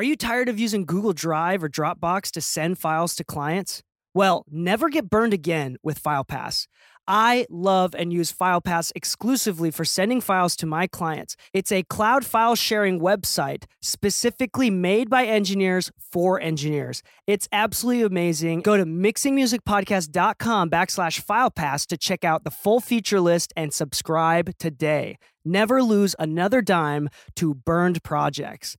Are you tired of using Google Drive or Dropbox to send files to clients? Well, never get burned again with FilePass. I love and use FilePass exclusively for sending files to my clients. It's a cloud file sharing website specifically made by engineers for engineers. It's absolutely amazing. Go to mixingmusicpodcast.com backslash FilePass to check out the full feature list and subscribe today. Never lose another dime to burned projects.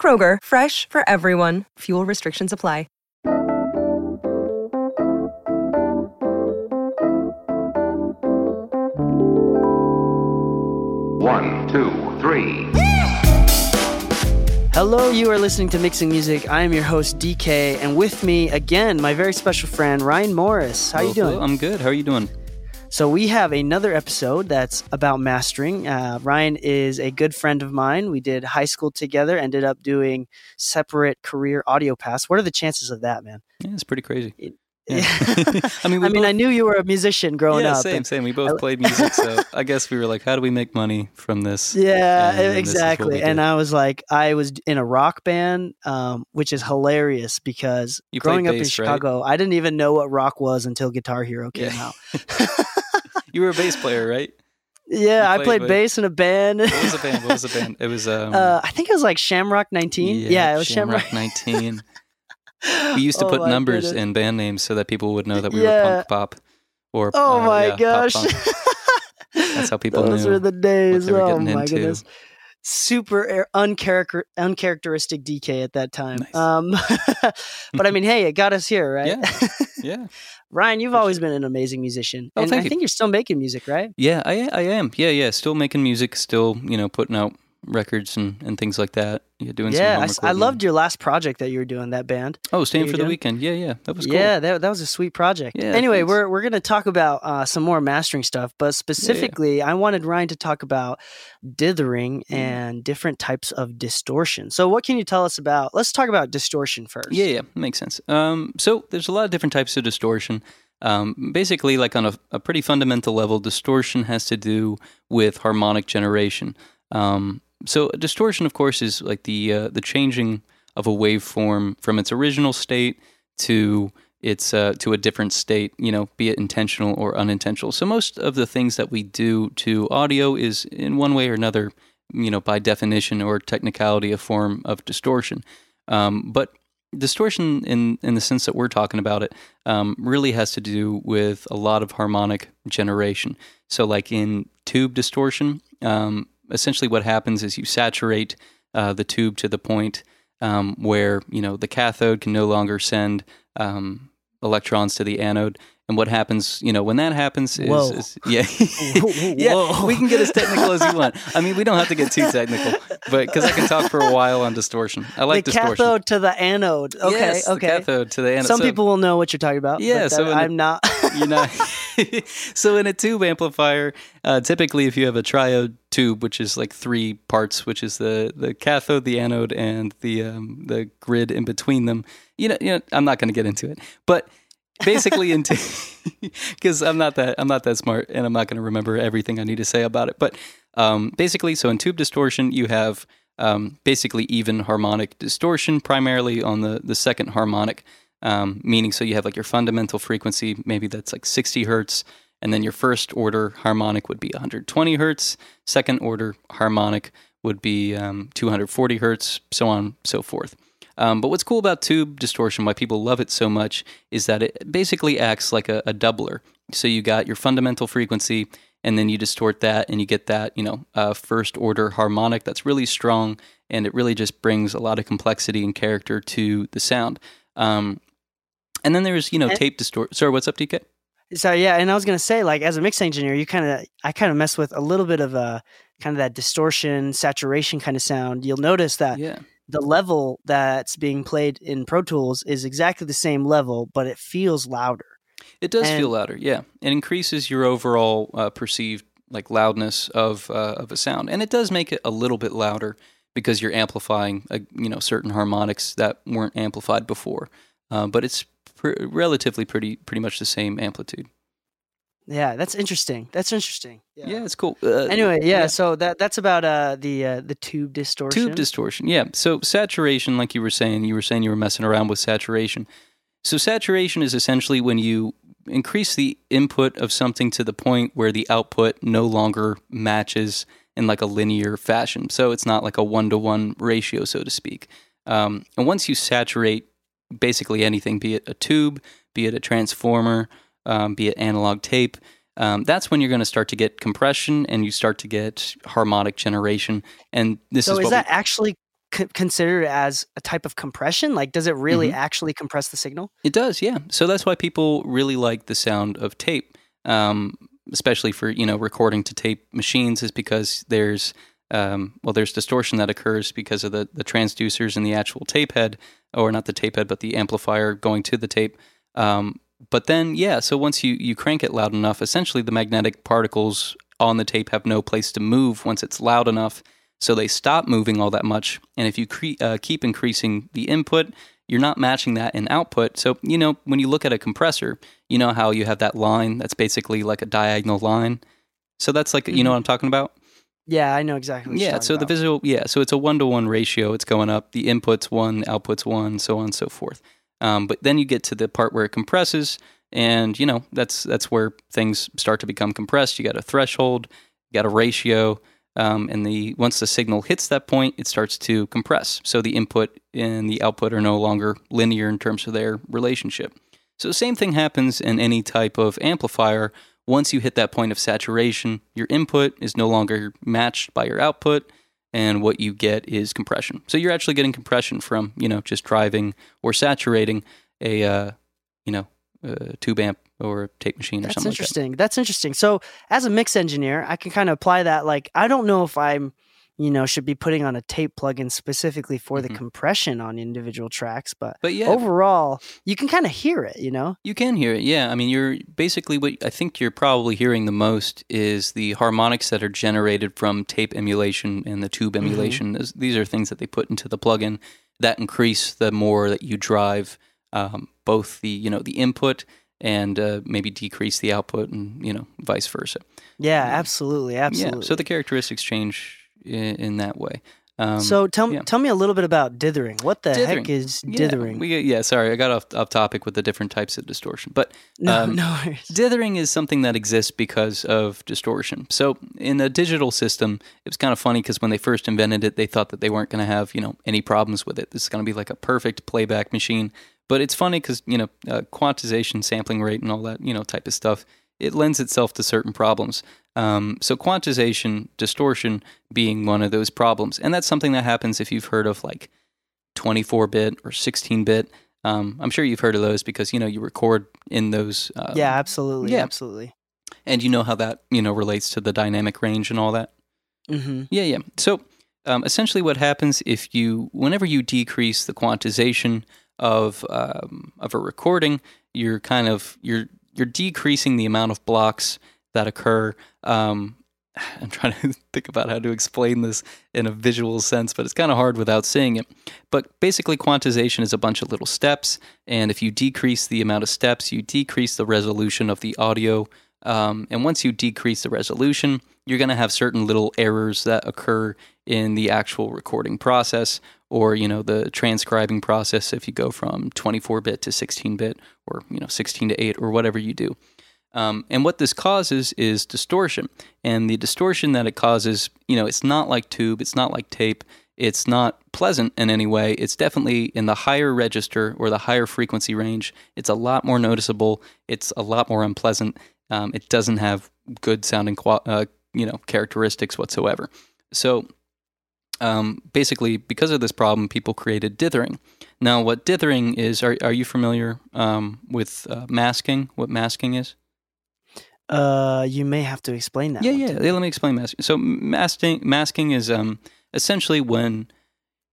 Kroger, fresh for everyone. Fuel restrictions apply. One, two, three. Hello, you are listening to Mixing Music. I am your host DK, and with me again, my very special friend Ryan Morris. How you Hello, doing? I'm good. How are you doing? So we have another episode that's about mastering. Uh, Ryan is a good friend of mine. We did high school together. Ended up doing separate career audio paths. What are the chances of that, man? Yeah, it's pretty crazy. It- Yeah. I mean, we I mean, both, I knew you were a musician growing yeah, up. same, same. We both played music, so I guess we were like, how do we make money from this? Yeah, And then this exactly. And. I was like, I was in a rock band, um, which is hilarious because You played growing up in bass, right? Chicago, I didn't even know what rock was until Guitar Hero came Yeah. out. You were a bass player, right? yeah, I played played with- bass in a band. What was the band? What was the band? It was um, uh, I think it was like Shamrock 19. Yeah, it was Shamrock. Shamrock 19. We used to Oh put numbers goodness. in band names so that people would know that we Yeah. were punk pop. Or Oh uh, my yeah, gosh. That's how people Those knew Those were the days. Oh my into. goodness. Super air- uncharacter- uncharacteristic DK at that time. Nice. Um, but I mean, hey, it got us here, right? Yeah. Yeah, Ryan, you've For always been an amazing musician, Oh, and thank I you. think you're still making music, right? yeah, I I am. Yeah, yeah. Still making music. Still, you know, putting out records and, and things like that. Yeah, doing some yeah, home I, I loved your last project that you were doing. That band. Oh, staying for the doing? weekend. Yeah, yeah. That was cool. Yeah, that, that was a sweet project. Yeah, anyway, thanks. we're we're gonna talk about uh, some more mastering stuff, but specifically, I wanted Ryan to talk about dithering Mm. and different types of distortion. So, what can you tell us about? Let's talk about distortion first. Yeah, yeah, makes sense. Um, so there's a lot of different types of distortion. Um, basically, like on a, a pretty fundamental level, distortion has to do with harmonic generation. Um, so distortion, of course, is like the uh, the changing of a waveform from its original state to its uh, to a different state. You know, be it intentional or unintentional. So most of the things that we do to audio is in one way or another, you know, by definition or technicality, a form of distortion. Um, but distortion in in the sense that we're talking about it um, really has to do with a lot of harmonic generation so like in tube distortion um, essentially what happens is you saturate uh, the tube to the point um, where you know the cathode can no longer send um, electrons to the anode and what happens you know when that happens is, Whoa. is yeah yeah Whoa. we can get as technical as you want i mean we don't have to get too technical but because i can talk for a while on distortion i like the distortion cathode to the anode. Okay, Yes, the okay. cathode to the anode. Some So people will know what you're talking about. Yeah, but so in the- I'm not. you're not. so in a tube amplifier, uh, typically if you have a triode tube, which is like three parts, which is the the cathode, the anode, and the um, the grid in between them. You know, you know, I'm not going to get into it, but basically into because I'm not that I'm not that smart, and I'm not going to remember everything I need to say about it. But um, basically, so in tube distortion, you have um, basically even harmonic distortion, primarily on the the second harmonic um, meaning so you have like your fundamental frequency maybe that's like 60 hertz and then your first order harmonic would be 120 hertz second order harmonic would be um, 240 hertz so on so forth. Um, but what's cool about tube distortion why people love it so much is that it basically acts like a, a doubler. So you got your fundamental frequency and then you distort that and you get that you know uh, first order harmonic that's really strong and it really just brings a lot of complexity and character to the sound. Um, and then there's you know And- tape distort. Sorry, what's up, DK? So yeah, and I was gonna say, like, as a mix engineer, you kind of, I kind of mess with a little bit of a kind of that distortion, saturation kind of sound. You'll notice that Yeah, the level that's being played in Pro Tools is exactly the same level, but it feels louder. It does And- feel louder, yeah. It increases your overall uh, perceived like loudness of uh, of a sound, and it does make it a little bit louder because you're amplifying, uh, you know, certain harmonics that weren't amplified before. Uh, but it's pr- relatively pretty pretty much the same amplitude. Yeah, that's interesting. That's interesting. Yeah, it's cool. Uh, Anyway, yeah, yeah. so that that's about uh the uh, the tube distortion. Tube distortion, yeah. So saturation, like you were saying, you were saying you were messing around with saturation. So saturation is essentially when you increase the input of something to the point where the output no longer matches in like a linear fashion. So it's not like a one to one ratio, so to speak. Um, and once you saturate basically anything, be it a tube, be it a transformer, um, be it analog tape, um, that's when you're going to start to get compression and you start to get harmonic generation. And this is so is is, that we- actually c- considered as a type of compression? Like, does it really Mhm. actually compress the signal? It does, yeah. So that's why people really like the sound of tape, um, especially for you know recording to tape machines, is because there's um, well there's distortion that occurs because of the the transducers in the actual tape head, or not the tape head, but the amplifier going to the tape. Um, but then, yeah, so once you you crank it loud enough, essentially the magnetic particles on the tape have no place to move once it's loud enough. So they stop moving all that much. And if you cre- uh, keep increasing the input, you're not matching that in output. So, you know, when you look at a compressor, you know how you have that line that's basically like a diagonal line. So that's like, you know what I'm talking about? Yeah, I know exactly. What you're Yeah. So the about. visual, yeah. So it's a one to one ratio. It's going up. The input's one, output's one, so on and so forth. Um, but then you get to the part where it compresses, and you know that's that's where things start to become compressed. You got a threshold, you got a ratio, um, and the once the signal hits that point, it starts to compress. So the input and the output are no longer linear in terms of their relationship. So the same thing happens in any type of amplifier. Once you hit that point of saturation, your input is no longer matched by your output, and what you get is compression. So you're actually getting compression from you know just driving or saturating a uh, you know a tube amp or a tape machine or That's something like that. That's interesting. That's interesting. So, as a mix engineer, I can kind of apply that. Like, I don't know if I'm, you know, should be putting on a tape plugin specifically for the Mhm. compression on individual tracks, but But yeah, overall, you can kind of hear it. You know? You can hear it, yeah. I mean, you're basically what I think you're probably hearing the most is the harmonics that are generated from tape emulation and the tube emulation. Those- These are things that they put into the plugin that increase the more that you drive um, both the you know the input and uh, maybe decrease the output, and you know vice versa. Yeah, absolutely, absolutely. Yeah, so the characteristics change in, in that way. Um, so tell yeah. tell me a little bit about dithering. What the Dithering. heck is yeah, dithering? We, yeah, sorry, I got off, off topic with the different types of distortion, but no, um, no worries. Dithering is something that exists because of distortion. So in a digital system, it was kind of funny because when they first invented it, they thought that they weren't going to have you know any problems with it. This is going to be like a perfect playback machine. But it's funny because you know uh, quantization, sampling rate, and all that you know type of stuff. It lends itself to certain problems. Um, so quantization, distortion being one of those problems, and that's something that happens if you've heard of like 24-bit or 16-bit. Um, I'm sure you've heard of those because you know you record in those. Um, yeah, absolutely, yeah. absolutely. and you know how that you know relates to the dynamic range and all that hmm yeah yeah so um, essentially what happens if you whenever you decrease the quantization of um, of a recording you're kind of you're you're decreasing the amount of blocks that occur um, i'm trying to think about how to explain this in a visual sense but it's kind of hard without seeing it but basically quantization is a bunch of little steps and if you decrease the amount of steps you decrease the resolution of the audio um, and once you decrease the resolution, you're going to have certain little errors that occur in the actual recording process or, you know, the transcribing process if you go from 24-bit to 16-bit or, you know, 16 to 8 or whatever you do. Um, and what this causes is distortion. And the distortion that it causes, you know, it's not like tube, it's not like tape, it's not pleasant in any way. It's definitely in the higher register or the higher frequency range. It's a lot more noticeable. It's a lot more unpleasant. Um, it doesn't have good sounding, uh, you know, characteristics whatsoever. So, um, basically, because of this problem, people created dithering. Now, what dithering is? Are are you familiar um, with uh, masking? What masking is? Uh, you may have to explain that. Yeah, yeah. yeah. Let me explain masking. So masking masking is um essentially when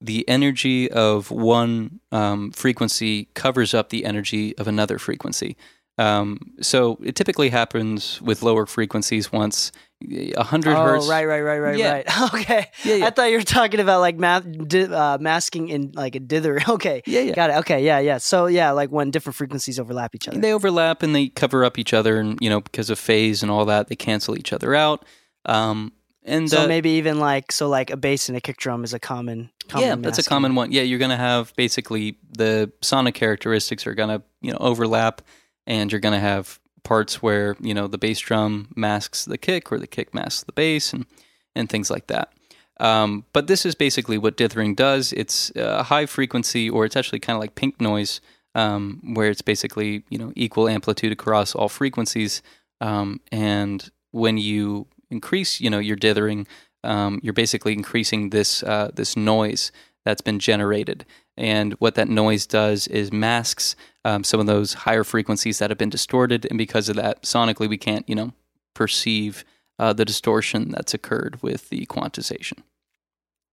the energy of one um, frequency covers up the energy of another frequency. Um, so it typically happens with lower frequencies once a hundred oh, hertz. Oh, right, right, right, right, Yeah. right. Okay. Yeah, yeah. I thought you were talking about like math, di- uh, masking in like a dither. Okay. Yeah, yeah. Got it. Okay. Yeah, yeah. So yeah, like when different frequencies overlap each other. They overlap and they cover up each other, and you know because of phase and all that, they cancel each other out. Um, and so uh, maybe even like so like a bass and a kick drum is a common. common yeah, that's a common one. Yeah, you're gonna have basically the sonic characteristics are gonna you know overlap, and you're gonna have parts where you know the bass drum masks the kick or the kick masks the bass and and things like that. Um, but this is basically what dithering does. It's a high frequency, or it's actually kind of like pink noise, um, where it's basically you know equal amplitude across all frequencies. Um, and when you increase, you know, your dithering, um, you're basically increasing this uh, this noise that's been generated. And what that noise does is masks um, some of those higher frequencies that have been distorted, and because of that, sonically we can't, you know, perceive uh, the distortion that's occurred with the quantization.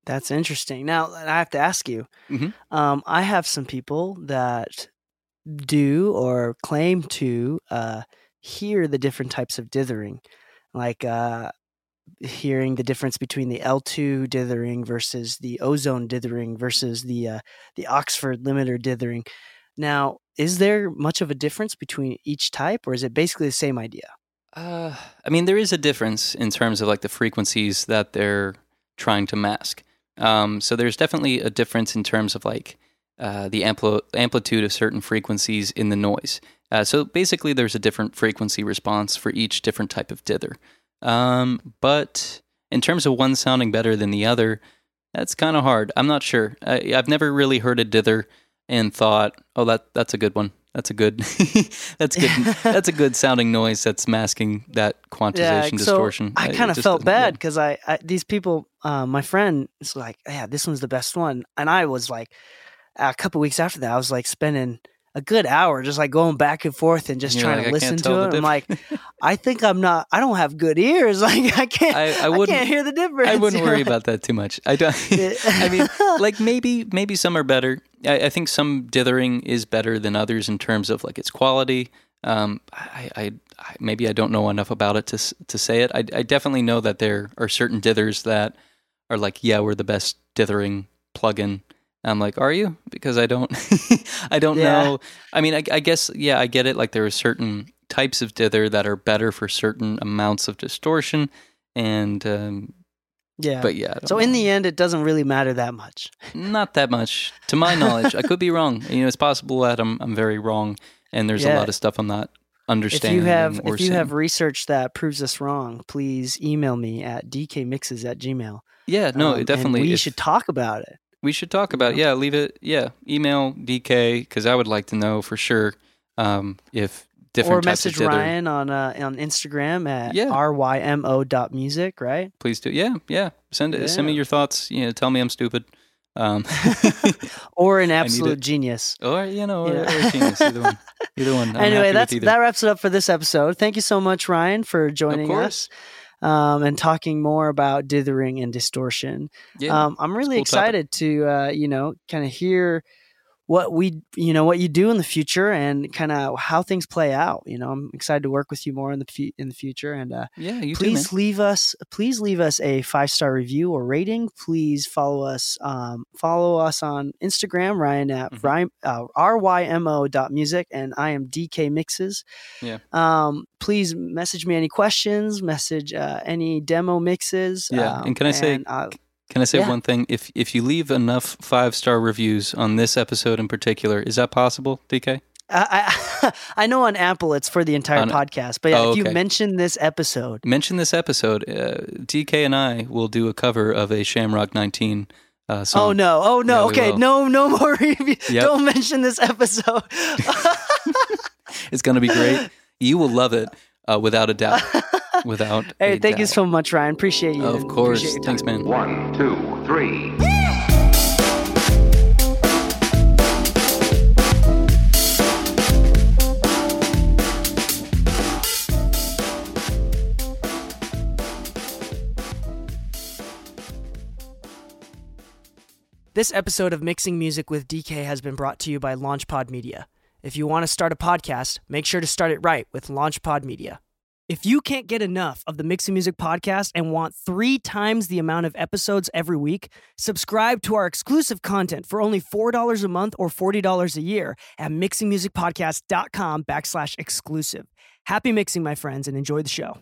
That's interesting. Now I have to ask you. Mhm. Um, I have some people that do or claim to uh, hear the different types of dithering, like uh, hearing the difference between the L2 dithering versus the ozone dithering versus the uh, the Oxford limiter dithering. Now, is there much of a difference between each type, or is it basically the same idea? Uh, I mean, there is a difference in terms of like the frequencies that they're trying to mask. Um, so there's definitely a difference in terms of like uh, the ampli- amplitude of certain frequencies in the noise. Uh, so basically, there's a different frequency response for each different type of dither. Um, but in terms of one sounding better than the other, that's kind of hard. I'm not sure. I, I've never really heard a dither and thought, "Oh, that that's a good one. That's a good. that's good. that's a good sounding noise that's masking that quantization distortion." I kind of felt bad yeah. because I, I these people, uh, my friend is like, yeah, this one's the best one, and I was like, a couple weeks after that, I was like spending a good hour just like going back and forth and just You're trying like, to "I listen to it. I'm like, I think I'm not. I don't have good ears. Like I can't. I- I I, wouldn't- can't hear the difference. I wouldn't worry about that too much. I don't. I mean, like maybe maybe some are better. I, I think some dithering is better than others in terms of like its quality. Um, I, I, I maybe I don't know enough about it to to say it. I, I definitely know that there are certain dithers that are like, yeah, we're the best dithering plugin. I'm like, are you? Because I don't, I don't Yeah. know. I mean, I, I guess, yeah, I get it. Like there are certain types of dither that are better for certain amounts of distortion, and um, Yeah. but yeah. So in the end, it doesn't really matter that much. Not that much, to my knowledge. I could be wrong. You know, it's possible that I'm I'm very wrong, and there's a lot of stuff I'm not understanding. If you have if you have research that proves us wrong, please email me at dkmixes at gmail. yeah, no, Um, definitely. we if- should talk about it. We should talk about. It. Yeah, leave it. Yeah, email DK because I would like to know for sure um, if different or message. Ryan on uh, on Instagram at Yeah. rymo dot music, right? Please do. Yeah, yeah. Send it. Send me your thoughts. You know, tell me I'm stupid. Um, Or an absolute genius. or you know, or, Yeah. or genius. Either one. Either one. I'm anyway, that's that wraps it up for this episode. Thank you so much, Ryan, for joining course. us um, and talking more about dithering and distortion. Yeah. um, I'm really cool topic. excited to uh, you know kind of hear what we you know what you do in the future and kind of how things play out. You know, I'm excited to work with you more in the fu- in the future and. Uh, yeah, you too, please leave us please leave us a five star review or rating please follow us um, follow us on instagram ryan at Mhm. ryan, uh, rymo dot music and i am dk mixes Yeah. um, please message me any questions message uh, any demo mixes Yeah, um, and can I say- and, Can I say Yeah. one thing? If if you leave enough five star reviews on this episode in particular, is that possible, DK? I, I, I know on apple it's for the entire On- podcast but yeah, Oh, if you mention this episode Mention this episode. Uh, DK and I will do a cover of a Shamrock 19 uh, song. Oh no! Oh no! Yeah, okay, no, no more review. Yep. Don't mention this episode. It's going to be great. You will love it uh, without a doubt. Without Hey, a thank you so much, Ryan. Appreciate you. Of course. Appreciate Thanks, man. One, two, three. This episode of Mixing Music with DK has been brought to you by LaunchPod Media. If you want to start a podcast, make sure to start it right with LaunchPod Media. If you can't get enough of the Mixing Music podcast and want three times the amount of episodes every week, subscribe to our exclusive content for only $4 a month or $40 a year at mixingmusicpodcast.com backslash exclusive. Happy mixing, my friends, and enjoy the show.